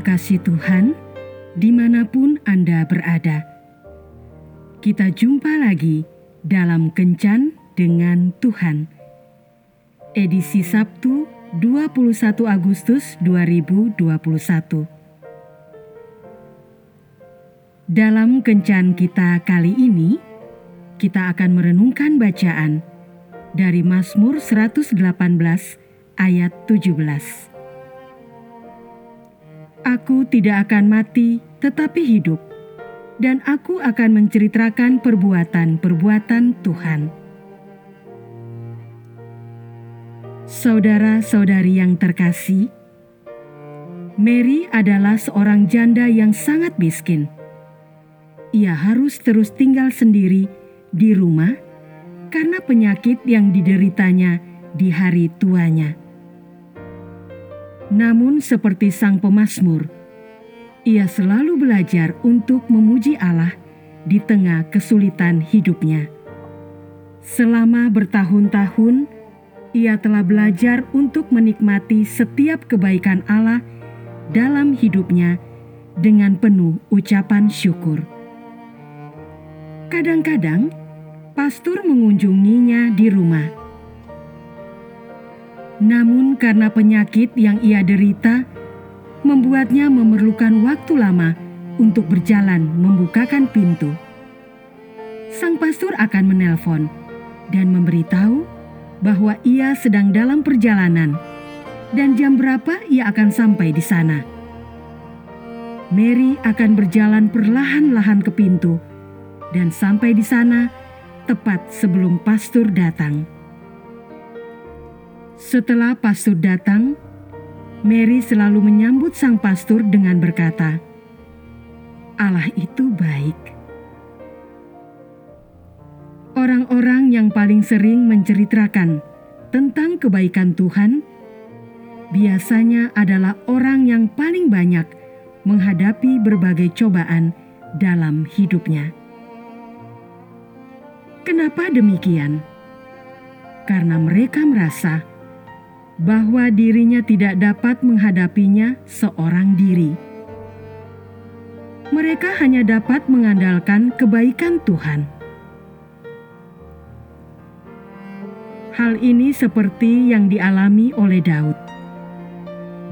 terkasih Tuhan, di mana pun Anda berada, kita jumpa lagi dalam Kencan dengan Tuhan. Edisi Sabtu 21 Agustus 2021. Dalam Kencan kita kali ini, kita akan merenungkan bacaan dari Mazmur 118 ayat 17. Aku tidak akan mati, tetapi hidup, dan aku akan menceritakan perbuatan-perbuatan Tuhan. Saudara-saudari yang terkasih, Mary adalah seorang janda yang sangat miskin. Ia harus terus tinggal sendiri di rumah karena penyakit yang dideritanya di hari tuanya. Namun, seperti sang pemazmur, ia selalu belajar untuk memuji Allah di tengah kesulitan hidupnya. Selama bertahun-tahun, ia telah belajar untuk menikmati setiap kebaikan Allah dalam hidupnya dengan penuh ucapan syukur. Kadang-kadang, pastor mengunjunginya di rumah namun karena penyakit yang ia derita, membuatnya memerlukan waktu lama untuk berjalan membukakan pintu. Sang pastor akan menelpon dan memberitahu bahwa ia sedang dalam perjalanan dan jam berapa ia akan sampai di sana. Mary akan berjalan perlahan-lahan ke pintu dan sampai di sana tepat sebelum pastor datang. Setelah pastor datang, Mary selalu menyambut sang pastor dengan berkata, "Allah itu baik." Orang-orang yang paling sering menceritakan tentang kebaikan Tuhan biasanya adalah orang yang paling banyak menghadapi berbagai cobaan dalam hidupnya. Kenapa demikian? Karena mereka merasa bahwa dirinya tidak dapat menghadapinya seorang diri. Mereka hanya dapat mengandalkan kebaikan Tuhan. Hal ini seperti yang dialami oleh Daud.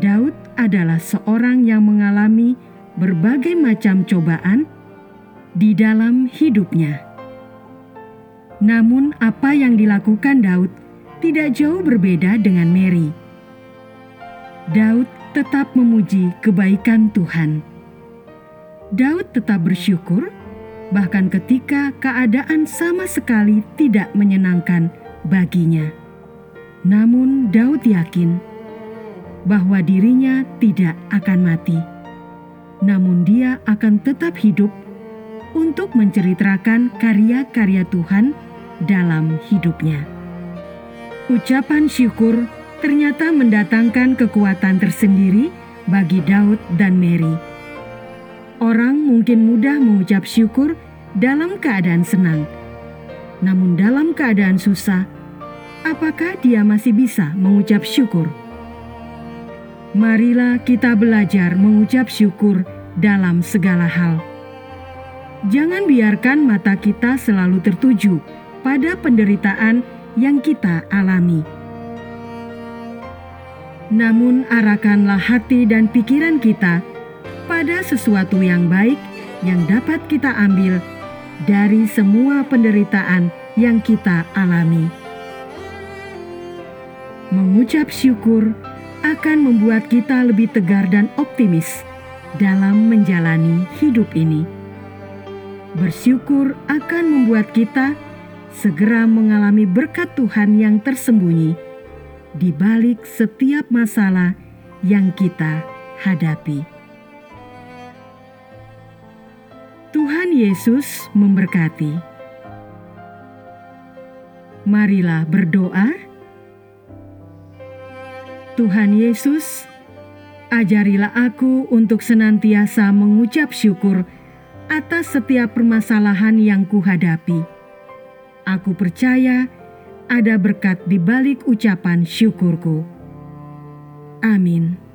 Daud adalah seorang yang mengalami berbagai macam cobaan di dalam hidupnya. Namun, apa yang dilakukan Daud tidak jauh berbeda dengan Mary. Daud tetap memuji kebaikan Tuhan. Daud tetap bersyukur, bahkan ketika keadaan sama sekali tidak menyenangkan baginya. Namun, Daud yakin bahwa dirinya tidak akan mati, namun dia akan tetap hidup untuk menceritakan karya-karya Tuhan dalam hidupnya. Ucapan syukur ternyata mendatangkan kekuatan tersendiri bagi Daud dan Mary. Orang mungkin mudah mengucap syukur dalam keadaan senang, namun dalam keadaan susah, apakah dia masih bisa mengucap syukur? Marilah kita belajar mengucap syukur dalam segala hal. Jangan biarkan mata kita selalu tertuju pada penderitaan yang kita alami. Namun, arahkanlah hati dan pikiran kita pada sesuatu yang baik yang dapat kita ambil dari semua penderitaan yang kita alami. Mengucap syukur akan membuat kita lebih tegar dan optimis dalam menjalani hidup ini. Bersyukur akan membuat kita segera mengalami berkat Tuhan yang tersembunyi di balik setiap masalah yang kita hadapi. Tuhan Yesus memberkati. Marilah berdoa. Tuhan Yesus, ajarilah aku untuk senantiasa mengucap syukur atas setiap permasalahan yang kuhadapi Aku percaya ada berkat di balik ucapan syukurku. Amin.